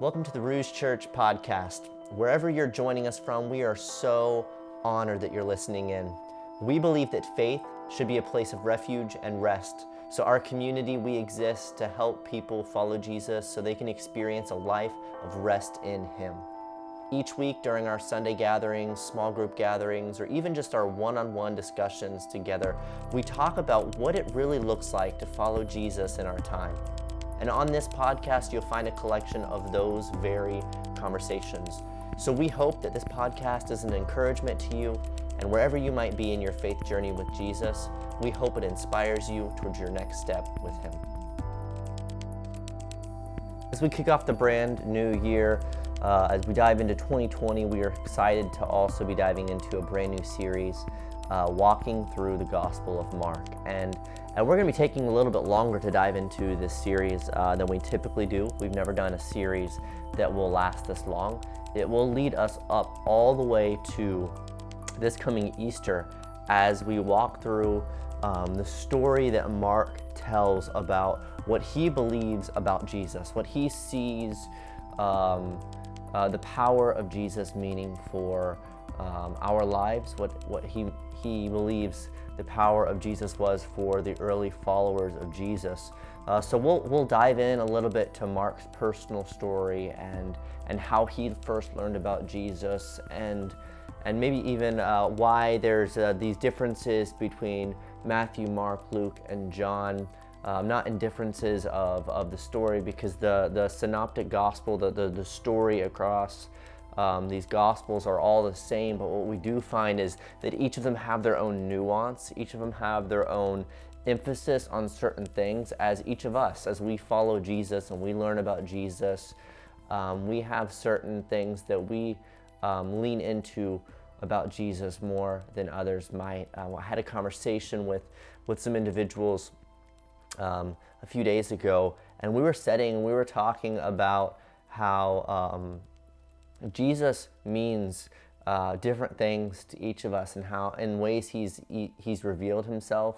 Welcome to the Rouge Church podcast. Wherever you're joining us from, we are so honored that you're listening in. We believe that faith should be a place of refuge and rest. So, our community, we exist to help people follow Jesus so they can experience a life of rest in Him. Each week during our Sunday gatherings, small group gatherings, or even just our one on one discussions together, we talk about what it really looks like to follow Jesus in our time. And on this podcast, you'll find a collection of those very conversations. So we hope that this podcast is an encouragement to you, and wherever you might be in your faith journey with Jesus, we hope it inspires you towards your next step with Him. As we kick off the brand new year, uh, as we dive into 2020, we are excited to also be diving into a brand new series, uh, Walking Through the Gospel of Mark. And and we're going to be taking a little bit longer to dive into this series uh, than we typically do. We've never done a series that will last this long. It will lead us up all the way to this coming Easter as we walk through um, the story that Mark tells about what he believes about Jesus, what he sees um, uh, the power of Jesus meaning for um, our lives, what, what he, he believes the power of Jesus was for the early followers of Jesus. Uh, so we'll, we'll dive in a little bit to Mark's personal story and, and how he first learned about Jesus and, and maybe even uh, why there's uh, these differences between Matthew, Mark, Luke, and John. Um, not in differences of, of the story because the, the synoptic gospel, the, the, the story across um, these gospels are all the same, but what we do find is that each of them have their own nuance, each of them have their own emphasis on certain things as each of us, as we follow Jesus and we learn about Jesus, um, we have certain things that we um, lean into about Jesus more than others might. Uh, I had a conversation with, with some individuals um, a few days ago, and we were setting, we were talking about how um, Jesus means uh, different things to each of us and how in ways he's he, he's revealed himself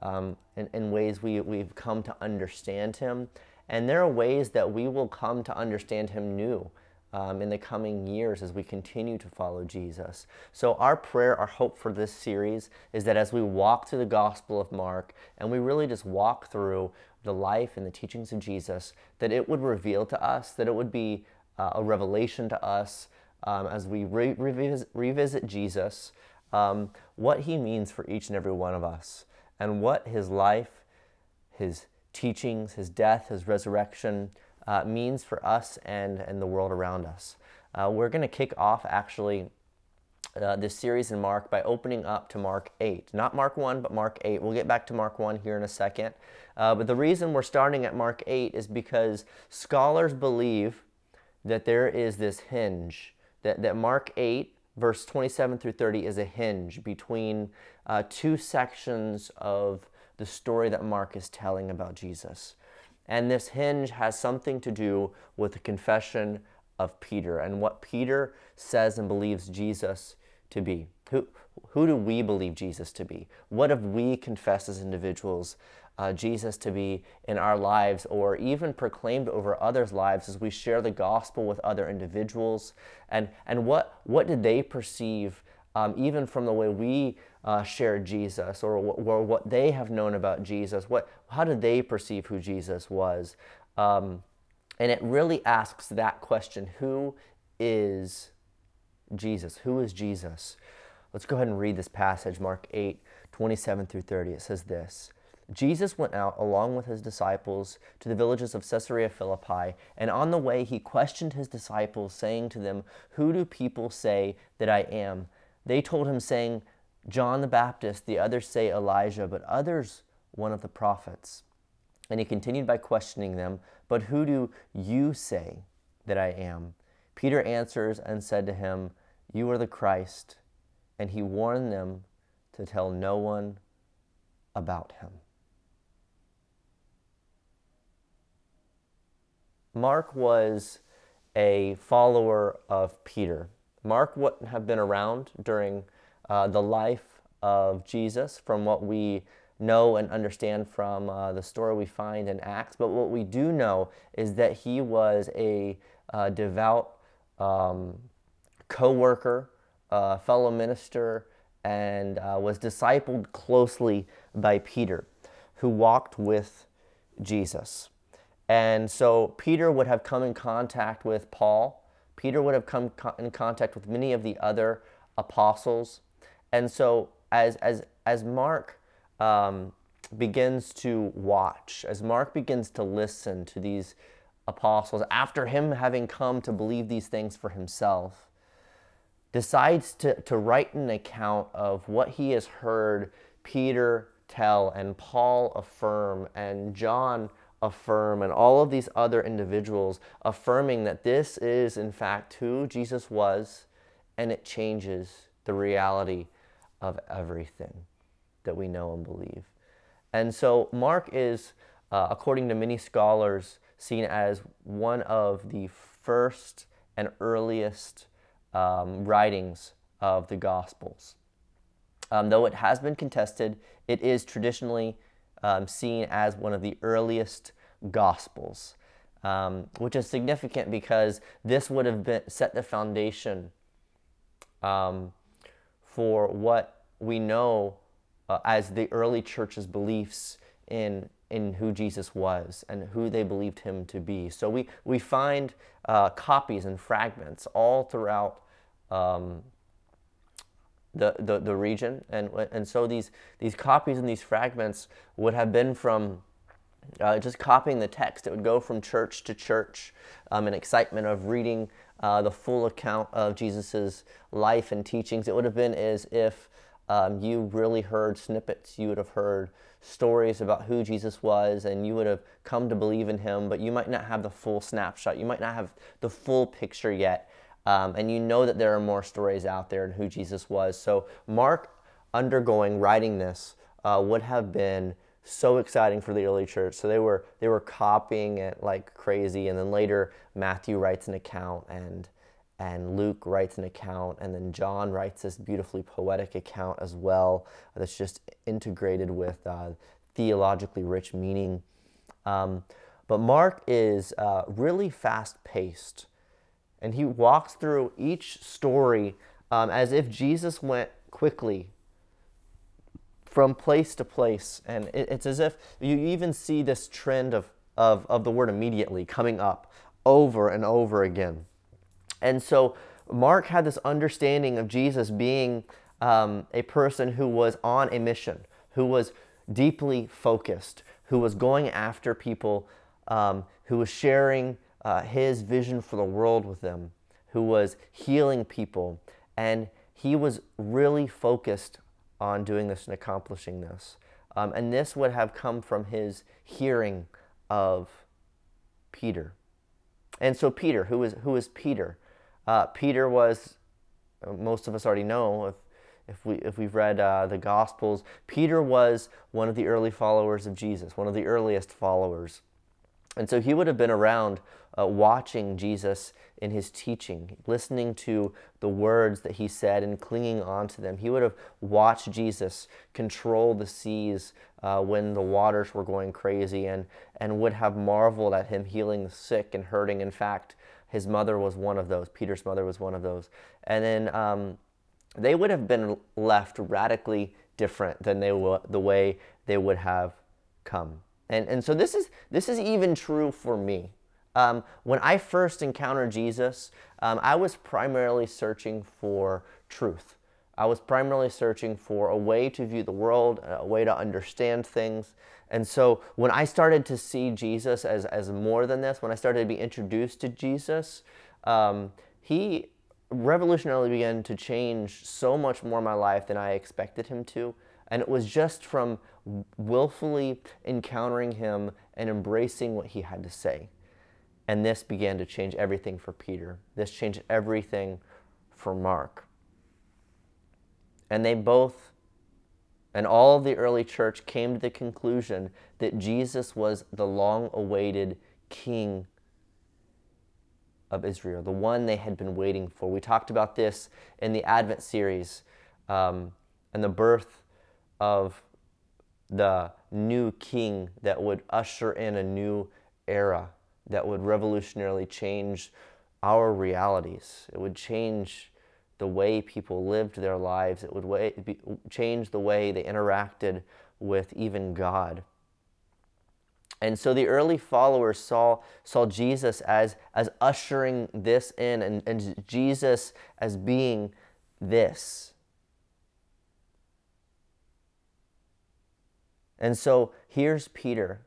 um, in, in ways we, we've come to understand him and there are ways that we will come to understand him new um, in the coming years as we continue to follow Jesus. So, our prayer, our hope for this series is that as we walk through the Gospel of Mark and we really just walk through the life and the teachings of Jesus, that it would reveal to us, that it would be uh, a revelation to us um, as we re- revisit, revisit, Jesus, um, what he means for each and every one of us, and what his life, his teachings, his death, his resurrection uh, means for us and, and the world around us. Uh, we're going to kick off actually uh, this series in Mark by opening up to Mark 8. Not Mark 1, but Mark 8. We'll get back to Mark 1 here in a second. Uh, but the reason we're starting at Mark 8 is because scholars believe that there is this hinge, that, that Mark 8, verse 27 through 30, is a hinge between uh, two sections of the story that Mark is telling about Jesus. And this hinge has something to do with the confession of Peter and what Peter says and believes Jesus to be. Who, who do we believe Jesus to be? What have we confessed as individuals uh, Jesus to be in our lives or even proclaimed over others' lives as we share the gospel with other individuals? And, and what, what did they perceive um, even from the way we uh, share Jesus or, or what they have known about Jesus? What, how did they perceive who Jesus was? Um, and it really asks that question who is Jesus? Who is Jesus? Let's go ahead and read this passage, Mark 8, 27 through 30. It says this. Jesus went out along with his disciples to the villages of Caesarea Philippi, and on the way he questioned his disciples, saying to them, Who do people say that I am? They told him, saying, John the Baptist, the others say Elijah, but others one of the prophets. And he continued by questioning them, But who do you say that I am? Peter answers and said to him, You are the Christ. And he warned them to tell no one about him. Mark was a follower of Peter. Mark wouldn't have been around during uh, the life of Jesus from what we know and understand from uh, the story we find in Acts, but what we do know is that he was a uh, devout um, co worker, uh, fellow minister, and uh, was discipled closely by Peter, who walked with Jesus. And so Peter would have come in contact with Paul. Peter would have come in contact with many of the other apostles. And so as, as, as Mark um, begins to watch, as Mark begins to listen to these apostles, after him having come to believe these things for himself, decides to, to write an account of what he has heard Peter tell and Paul affirm and John affirm and all of these other individuals affirming that this is in fact who Jesus was and it changes the reality of everything that we know and believe. And so Mark is, uh, according to many scholars, seen as one of the first and earliest um, writings of the Gospels. Um, though it has been contested, it is traditionally um, seen as one of the earliest Gospels, um, which is significant because this would have been, set the foundation um, for what we know uh, as the early church's beliefs in in who Jesus was and who they believed him to be. So we, we find uh, copies and fragments all throughout um, the, the, the region. And, and so these, these copies and these fragments would have been from uh, just copying the text. It would go from church to church um, in excitement of reading uh, the full account of Jesus' life and teachings. It would have been as if um, you really heard snippets. You would have heard stories about who Jesus was, and you would have come to believe in him, but you might not have the full snapshot. You might not have the full picture yet. Um, and you know that there are more stories out there and who Jesus was. So, Mark undergoing writing this uh, would have been so exciting for the early church. So they were they were copying it like crazy, and then later Matthew writes an account, and and Luke writes an account, and then John writes this beautifully poetic account as well that's just integrated with uh, theologically rich meaning. Um, but Mark is uh, really fast paced, and he walks through each story um, as if Jesus went quickly from place to place. And it, it's as if you even see this trend of, of, of the word immediately coming up over and over again. And so Mark had this understanding of Jesus being um, a person who was on a mission, who was deeply focused, who was going after people, um, who was sharing uh, his vision for the world with them, who was healing people. And he was really focused on doing this and accomplishing this. Um, and this would have come from his hearing of Peter. And so, Peter, who is, who is Peter? Uh, Peter was, most of us already know if, if, we, if we've read uh, the Gospels, Peter was one of the early followers of Jesus, one of the earliest followers. And so he would have been around uh, watching Jesus in his teaching, listening to the words that he said and clinging on to them. He would have watched Jesus control the seas uh, when the waters were going crazy and, and would have marveled at him healing the sick and hurting. In fact, his mother was one of those. Peter's mother was one of those. And then um, they would have been left radically different than they w- the way they would have come. And, and so this is, this is even true for me. Um, when I first encountered Jesus, um, I was primarily searching for truth. I was primarily searching for a way to view the world, a way to understand things. And so when I started to see Jesus as, as more than this, when I started to be introduced to Jesus, um, he revolutionarily began to change so much more my life than I expected him to. And it was just from willfully encountering him and embracing what he had to say. And this began to change everything for Peter. This changed everything for Mark. And they both and all of the early church came to the conclusion that Jesus was the long awaited king of Israel, the one they had been waiting for. We talked about this in the Advent series um, and the birth of the new king that would usher in a new era that would revolutionarily change our realities. It would change the way people lived their lives. It would way, be, change the way they interacted with even God. And so the early followers saw, saw Jesus as, as ushering this in and, and Jesus as being this. And so here's Peter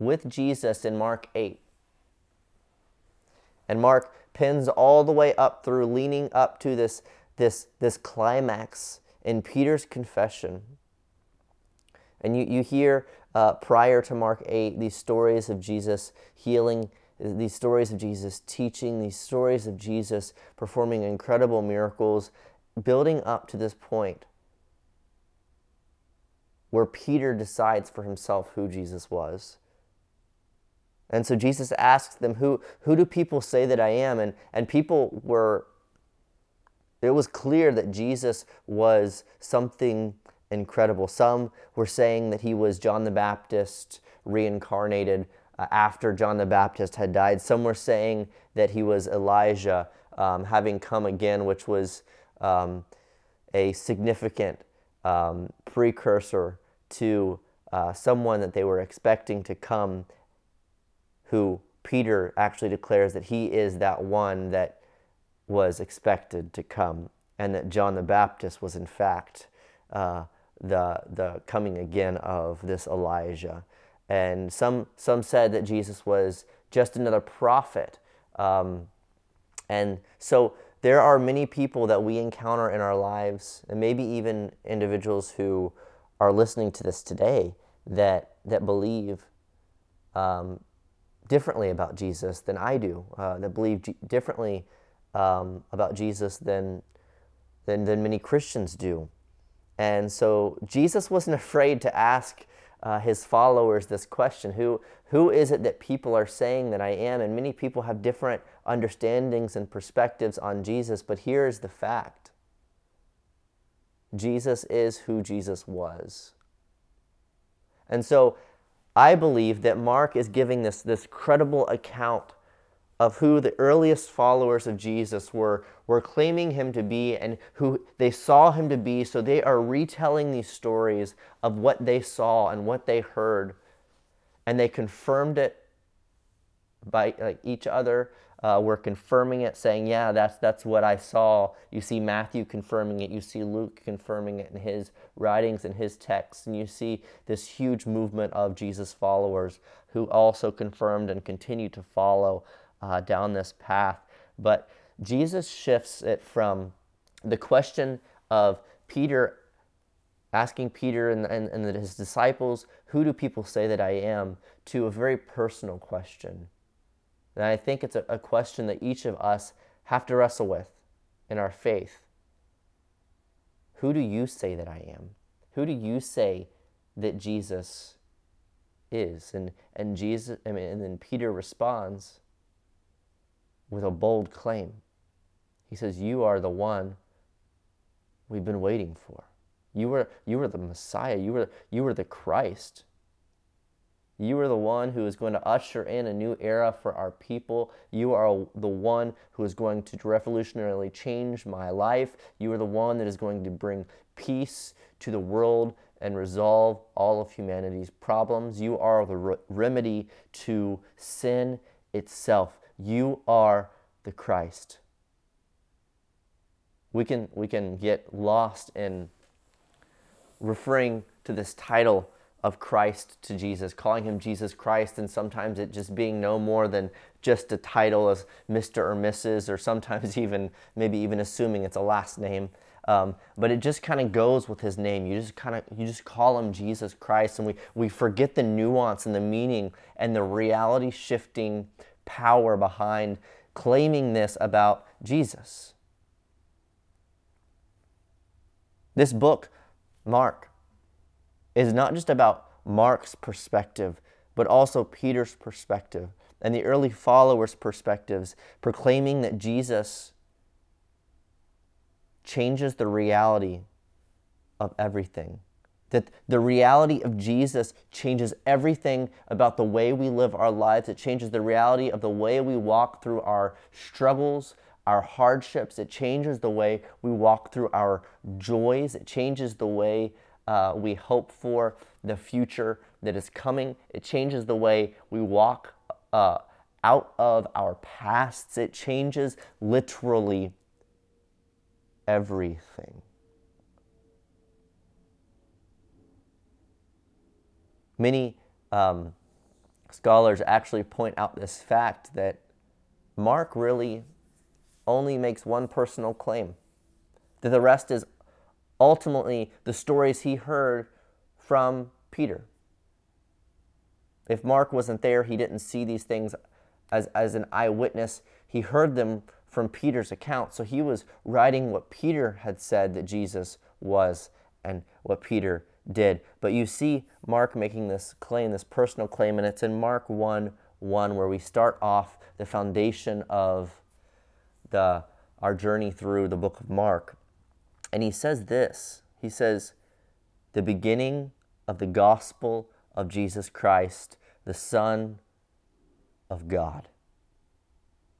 with Jesus in Mark 8. And Mark pins all the way up through, leaning up to this, this, this climax in Peter's confession. And you, you hear uh, prior to Mark 8 these stories of Jesus healing, these stories of Jesus teaching, these stories of Jesus performing incredible miracles, building up to this point where Peter decides for himself who Jesus was. And so Jesus asks them, Who, who do people say that I am? And, and people were, it was clear that Jesus was something incredible. Some were saying that he was John the Baptist reincarnated uh, after John the Baptist had died. Some were saying that he was Elijah um, having come again, which was um, a significant um, precursor to uh, someone that they were expecting to come, who Peter actually declares that he is that one that was expected to come, and that John the Baptist was, in fact, uh, the, the coming again of this Elijah. And some, some said that Jesus was just another prophet. Um, and so there are many people that we encounter in our lives, and maybe even individuals who are listening to this today that, that believe um, differently about Jesus than I do, uh, that believe G- differently um, about Jesus than, than, than many Christians do. And so Jesus wasn't afraid to ask uh, his followers this question who, who is it that people are saying that I am? And many people have different understandings and perspectives on Jesus, but here's the fact Jesus is who Jesus was. And so I believe that Mark is giving this, this credible account of who the earliest followers of Jesus were, were claiming him to be and who they saw him to be. So they are retelling these stories of what they saw and what they heard. And they confirmed it by like, each other. Uh, were confirming it, saying, "Yeah, that's that's what I saw." You see Matthew confirming it. You see Luke confirming it in his writings and his texts, and you see this huge movement of Jesus followers who also confirmed and continue to follow uh, down this path. But Jesus shifts it from the question of Peter asking Peter and, and, and his disciples, Who do people say that I am? to a very personal question. And I think it's a, a question that each of us have to wrestle with in our faith. Who do you say that I am? Who do you say that Jesus is? And, and Jesus, I mean, and then Peter responds, with a bold claim. He says, You are the one we've been waiting for. You were, you were the Messiah. You were, you were the Christ. You are the one who is going to usher in a new era for our people. You are the one who is going to revolutionarily change my life. You are the one that is going to bring peace to the world and resolve all of humanity's problems. You are the re- remedy to sin itself. You are the Christ. We can, we can get lost in referring to this title of Christ to Jesus, calling him Jesus Christ, and sometimes it just being no more than just a title as Mr. or Mrs., or sometimes even maybe even assuming it's a last name. Um, but it just kind of goes with his name. You just kind of you just call him Jesus Christ, and we we forget the nuance and the meaning and the reality shifting power behind claiming this about Jesus. This book, Mark, is not just about Mark's perspective, but also Peter's perspective and the early followers' perspectives, proclaiming that Jesus changes the reality of everything. That the reality of Jesus changes everything about the way we live our lives. It changes the reality of the way we walk through our struggles, our hardships. It changes the way we walk through our joys. It changes the way uh, we hope for the future that is coming. It changes the way we walk uh, out of our pasts. It changes literally everything. Many um, scholars actually point out this fact that Mark really only makes one personal claim, that the rest is ultimately the stories he heard from Peter. If Mark wasn't there, he didn't see these things as, as an eyewitness. He heard them from Peter's account. So he was writing what Peter had said that Jesus was and what Peter did. But you see Mark making this claim, this personal claim, and it's in Mark 1 1 where we start off the foundation of the, our journey through the book of Mark. And he says this He says, The beginning of the gospel of Jesus Christ, the Son of God.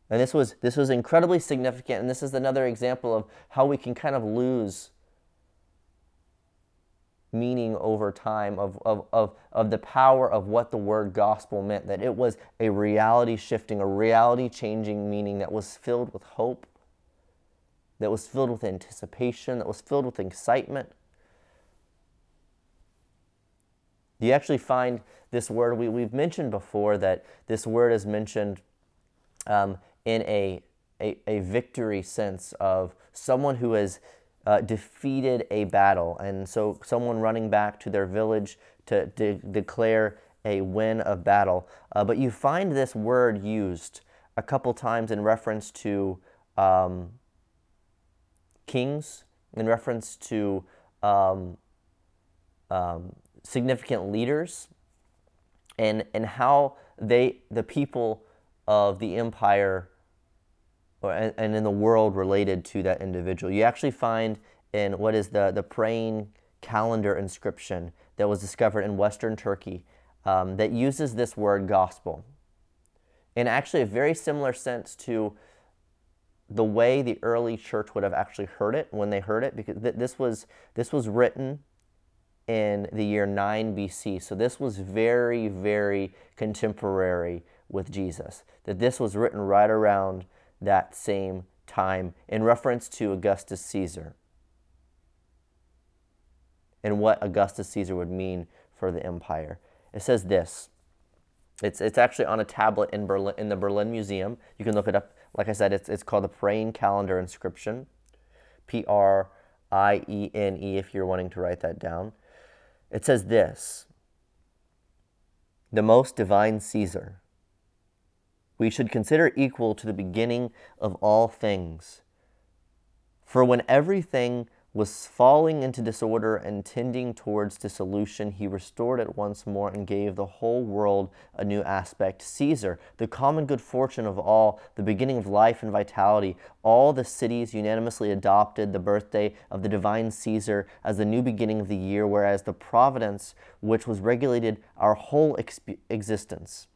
And this was, this was incredibly significant, and this is another example of how we can kind of lose meaning over time of, of, of, of the power of what the word gospel meant, that it was a reality shifting, a reality changing meaning that was filled with hope, that was filled with anticipation, that was filled with excitement. You actually find this word, we, we've mentioned before that this word is mentioned um, in a, a, a victory sense of someone who has uh, defeated a battle. And so, someone running back to their village to de- declare a win of battle. Uh, but you find this word used a couple times in reference to um, kings, in reference to um, um, significant leaders, and, and how they, the people of the empire and in the world related to that individual. You actually find in what is the, the Priene calendar inscription that was discovered in Western Turkey um, that uses this word gospel in actually a very similar sense to the way the early church would have actually heard it when they heard it because th- this was this was written in the year 9 BC so this was very very contemporary with Jesus that this was written right around that same time in reference to Augustus Caesar and what Augustus Caesar would mean for the empire. It says this. It's, it's actually on a tablet in Berlin in the Berlin Museum. You can look it up. Like I said, it's, it's called the Priene Calendar Inscription. P R I E N E if you're wanting to write that down. It says this The most divine Caesar we should consider equal to the beginning of all things. For when everything was falling into disorder and tending towards dissolution, he restored it once more and gave the whole world a new aspect. Caesar, the common good fortune of all, the beginning of life and vitality, all the cities unanimously adopted the birthday of the divine Caesar as the new beginning of the year, whereas the providence which was regulated our whole existence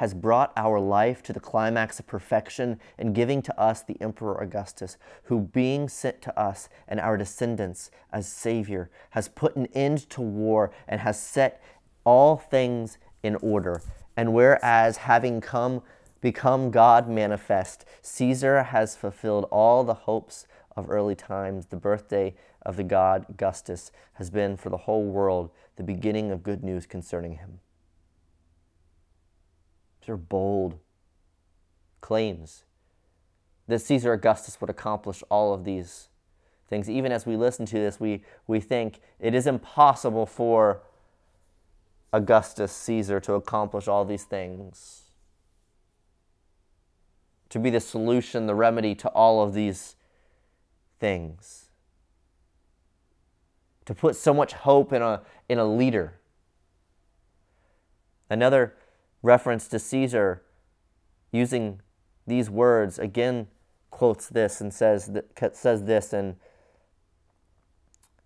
has brought our life to the climax of perfection in giving to us the Emperor Augustus, who, being sent to us and our descendants as Savior, has put an end to war and has set all things in order. And whereas, having come, become God manifest, Caesar has fulfilled all the hopes of early times, the birthday of the god Augustus has been for the whole world the beginning of good news concerning him. Are bold claims that Caesar Augustus would accomplish all of these things. Even as we listen to this, we, we think it is impossible for Augustus Caesar to accomplish all these things, to be the solution, the remedy to all of these things, to put so much hope in a, in a leader. Another reference to Caesar using these words again quotes this and says, says this and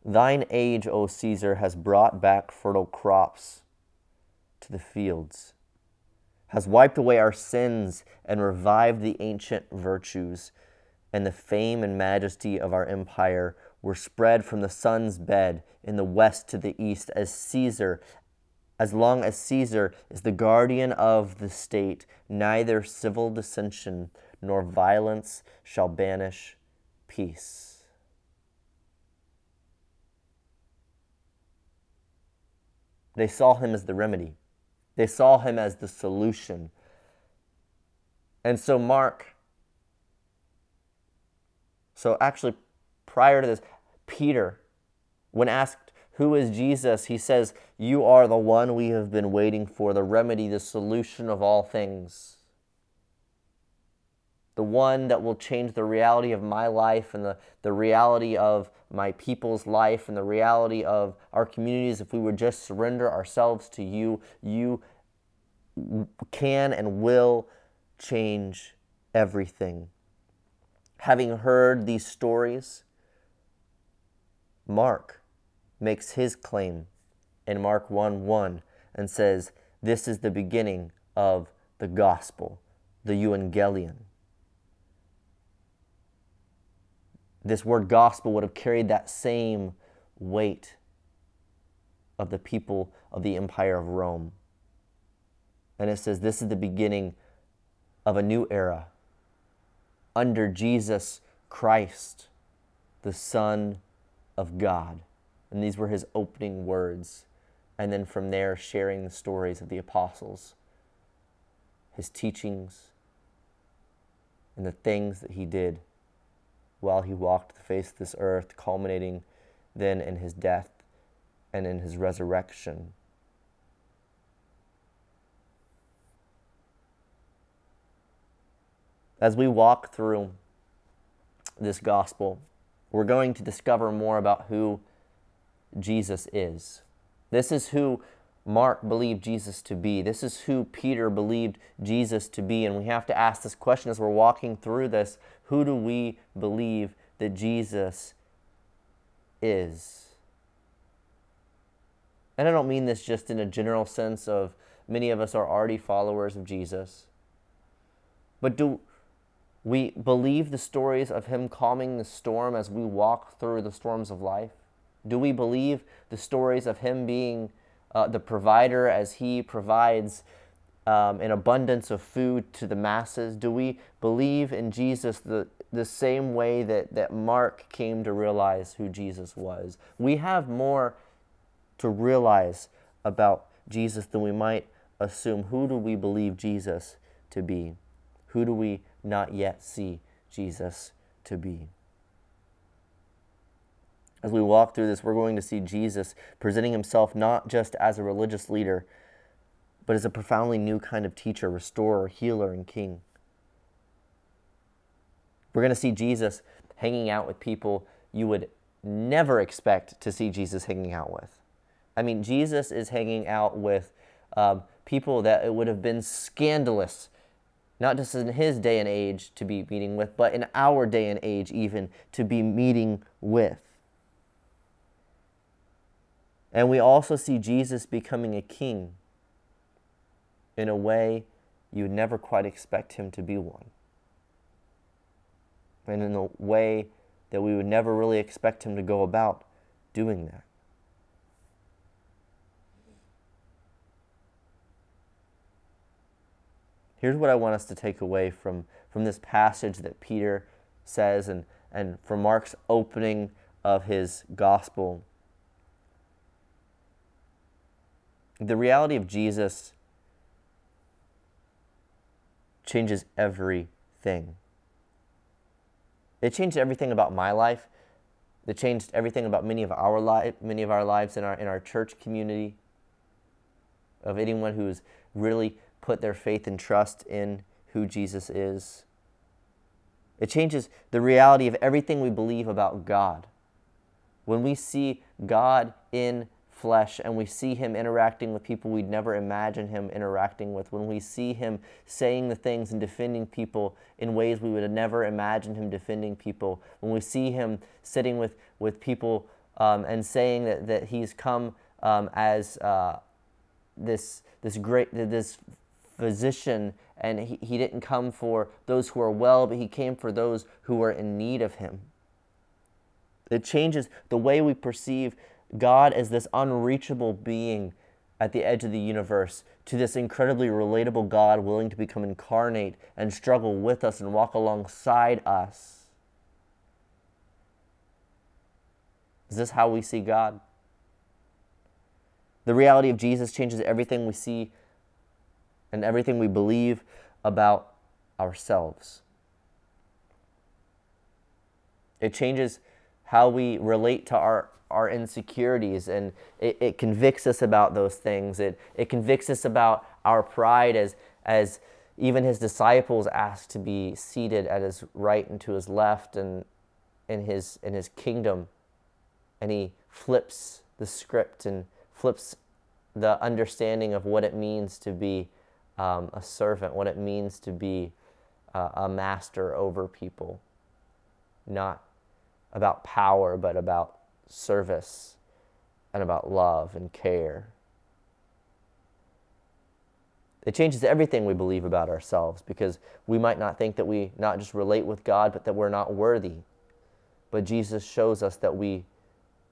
Thine age, O Caesar, has brought back fertile crops to the fields, has wiped away our sins and revived the ancient virtues, and the fame and majesty of our empire were spread from the sun's bed in the west to the east, as Caesar, as long as Caesar is the guardian of the state, neither civil dissension nor violence shall banish peace. They saw him as the remedy, they saw him as the solution. And so, Mark, so actually, prior to this, Peter, when asked, Who is Jesus? he says, You are the one we have been waiting for, the remedy, the solution of all things the one that will change the reality of my life and the, the reality of my people's life and the reality of our communities, if we would just surrender ourselves to you, you can and will change everything. Having heard these stories, Mark makes his claim in Mark 1 1 and says, This is the beginning of the gospel, the euangelion. this word gospel would have carried that same weight of the people of the Empire of Rome. And it says this is the beginning of a new era under Jesus Christ, the Son of God. And these were his opening words. And then from there, sharing the stories of the apostles, his teachings, and the things that he did while he walked the face of this earth, culminating then in his death and in his resurrection. As we walk through this gospel, we're going to discover more about who Jesus is. This is who Mark believed Jesus to be. This is who Peter believed Jesus to be. And we have to ask this question as we're walking through this who do we believe that Jesus is? And I don't mean this just in a general sense of many of us are already followers of Jesus. But do we believe the stories of him calming the storm as we walk through the storms of life? Do we believe the stories of him being uh, the provider as he provides um, an abundance of food to the masses? Do we believe in Jesus the, the same way that, that Mark came to realize who Jesus was? We have more to realize about Jesus than we might assume. Who do we believe Jesus to be? Who do we not yet see Jesus to be? As we walk through this, we're going to see Jesus presenting himself not just as a religious leader, but as a profoundly new kind of teacher, restorer, healer, and king. We're going to see Jesus hanging out with people you would never expect to see Jesus hanging out with. I mean, Jesus is hanging out with um, people that it would have been scandalous, not just in his day and age to be meeting with, but in our day and age even to be meeting with. And we also see Jesus becoming a king in a way you would never quite expect him to be one. And in a way that we would never really expect him to go about doing that. Here's what I want us to take away from, from this passage that Peter says and, and from Mark's opening of his gospel. The reality of Jesus changes everything. It changed everything about my life. It changed everything about many of our li- many of our lives in our in our church community. Of anyone who's really put their faith and trust in who Jesus is. It changes the reality of everything we believe about God. When we see God in flesh and we see him interacting with people we'd never imagine him interacting with, when we see him saying the things and defending people in ways we would have never imagined him defending people, when we see him sitting with, with people um, and saying that, that he's come um, as uh, this, this great, this physician, and he, he didn't come for those who are well, but he came for those who are in need of him. It changes the way we perceive God as this unreachable being at the edge of the universe to this incredibly relatable God willing to become incarnate and struggle with us and walk alongside us. Is this how we see God? The reality of Jesus changes everything we see and everything we believe about ourselves. It changes how we relate to our, our insecurities and it, it convicts us about those things. It, it convicts us about our pride as, as even his disciples asked to be seated at his right and to his left and in his, in his kingdom. And he flips the script and flips the understanding of what it means to be um, a servant, what it means to be uh, a master over people, not about power, but about service and about love and care. It changes everything we believe about ourselves because we might not think that we not just relate with God, but that we're not worthy. But Jesus shows us that we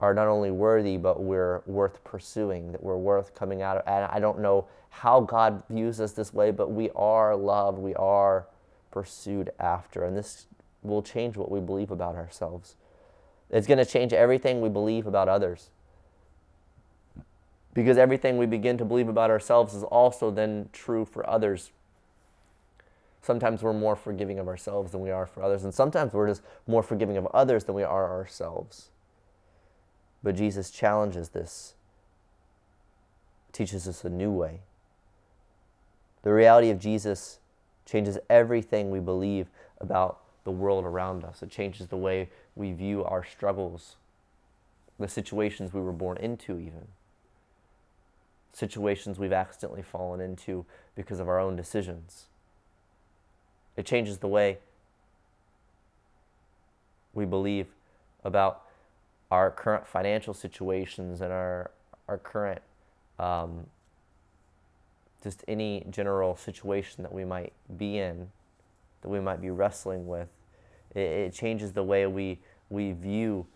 are not only worthy, but we're worth pursuing, that we're worth coming out of. And I don't know how God views us this way, but we are loved, we are pursued after. And this will change what we believe about ourselves. It's going to change everything we believe about others. Because everything we begin to believe about ourselves is also then true for others. Sometimes we're more forgiving of ourselves than we are for others, and sometimes we're just more forgiving of others than we are ourselves. But Jesus challenges this, teaches us a new way. The reality of Jesus changes everything we believe about the world around us. It changes the way we view our struggles, the situations we were born into, even. Situations we've accidentally fallen into because of our own decisions. It changes the way we believe about our current financial situations and our, our current, um, just any general situation that we might be in that we might be wrestling with. It, it changes the way we, we view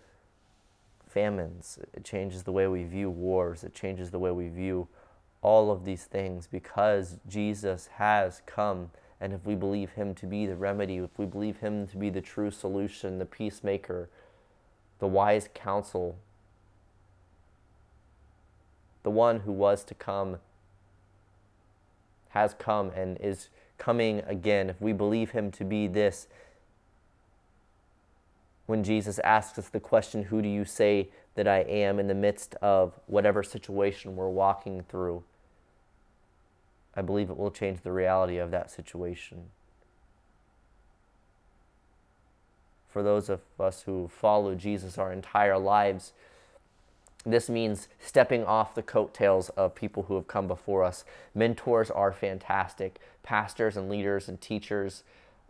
famines. It changes the way we view wars. It changes the way we view all of these things because Jesus has come. And if we believe him to be the remedy, if we believe him to be the true solution, the peacemaker, the wise counsel, the one who was to come, has come and is coming again, if we believe him to be this, when Jesus asks us the question, Who do you say that I am in the midst of whatever situation we're walking through? I believe it will change the reality of that situation. For those of us who follow Jesus our entire lives, this means stepping off the coattails of people who have come before us. Mentors are fantastic. Pastors and leaders and teachers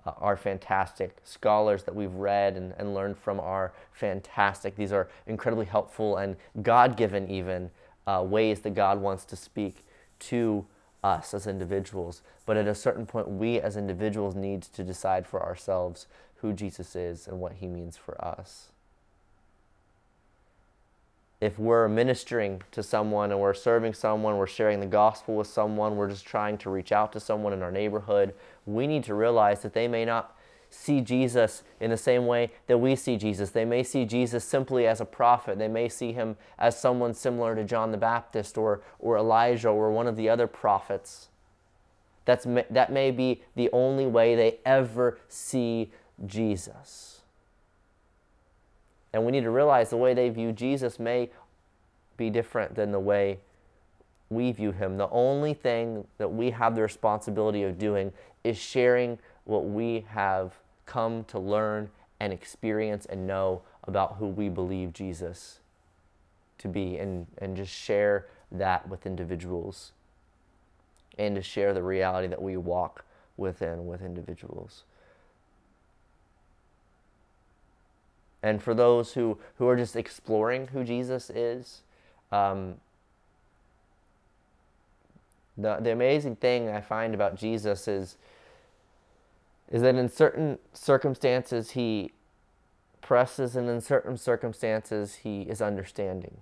uh, are fantastic. Scholars that we've read and, and learned from are fantastic. These are incredibly helpful and God given, even uh, ways that God wants to speak to us as individuals. But at a certain point, we as individuals need to decide for ourselves who Jesus is and what he means for us if we're ministering to someone and we're serving someone, we're sharing the gospel with someone, we're just trying to reach out to someone in our neighborhood, we need to realize that they may not see Jesus in the same way that we see Jesus. They may see Jesus simply as a prophet. They may see him as someone similar to John the Baptist or, or Elijah or one of the other prophets. That's, that may be the only way they ever see Jesus. And we need to realize the way they view Jesus may be different than the way we view him. The only thing that we have the responsibility of doing is sharing what we have come to learn and experience and know about who we believe Jesus to be and, and just share that with individuals and to share the reality that we walk within with individuals. And for those who, who are just exploring who Jesus is, um, the, the amazing thing I find about Jesus is, is that in certain circumstances he presses, and in certain circumstances he is understanding.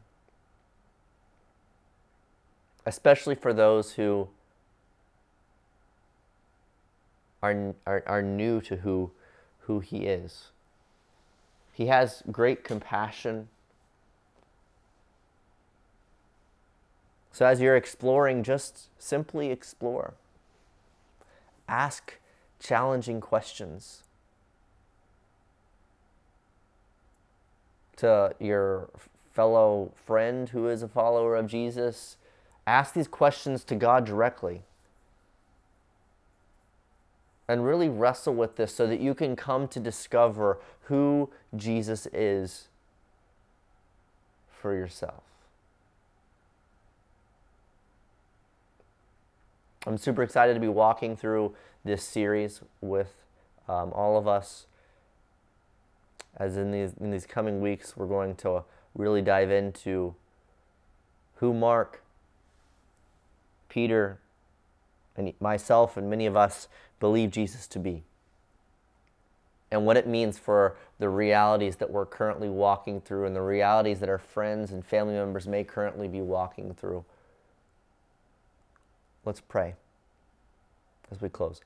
Especially for those who are, are, are new to who, who he is. He has great compassion. So, as you're exploring, just simply explore. Ask challenging questions to your fellow friend who is a follower of Jesus. Ask these questions to God directly and really wrestle with this so that you can come to discover who Jesus is for yourself. I'm super excited to be walking through this series with um, all of us. As in these in these coming weeks, we're going to really dive into who Mark, Peter, and myself and many of us believe Jesus to be. And what it means for the realities that we're currently walking through and the realities that our friends and family members may currently be walking through. Let's pray as we close.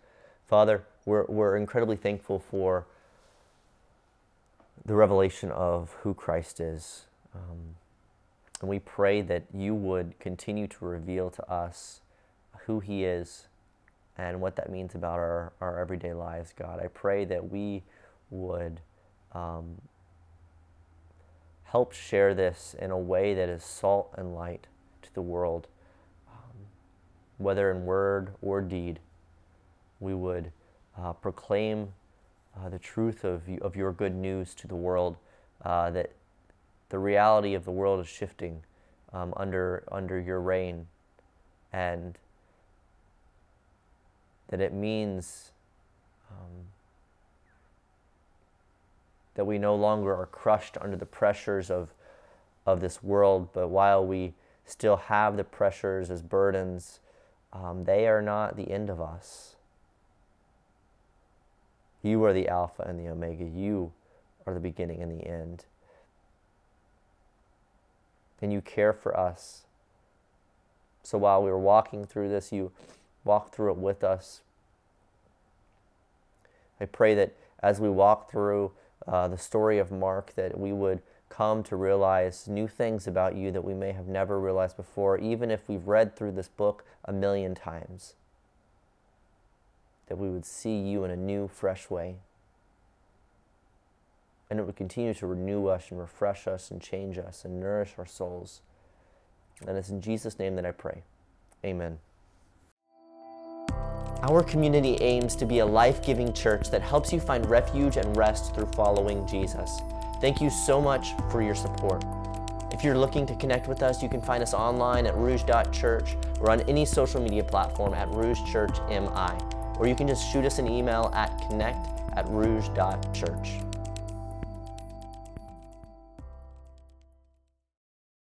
Father, we're, we're incredibly thankful for the revelation of who Christ is. Um, and we pray that you would continue to reveal to us who He is and what that means about our, our everyday lives, God. I pray that we would um, help share this in a way that is salt and light to the world, um, whether in word or deed. We would uh, proclaim uh, the truth of, of your good news to the world, uh, that the reality of the world is shifting um, under, under your reign, and that it means um, that we no longer are crushed under the pressures of, of this world, but while we still have the pressures as burdens, um, they are not the end of us. You are the Alpha and the Omega. You are the beginning and the end. And you care for us. So while we were walking through this, you walk through it with us. I pray that as we walk through uh, the story of Mark, that we would come to realize new things about you that we may have never realized before, even if we've read through this book a million times. That we would see you in a new, fresh way. And it would continue to renew us and refresh us and change us and nourish our souls. And it's in Jesus' name that I pray. Amen. Our community aims to be a life giving church that helps you find refuge and rest through following Jesus. Thank you so much for your support. If you're looking to connect with us, you can find us online at rouge.church or on any social media platform at rougechurchmi. Or you can just shoot us an email at connect at rouge.church.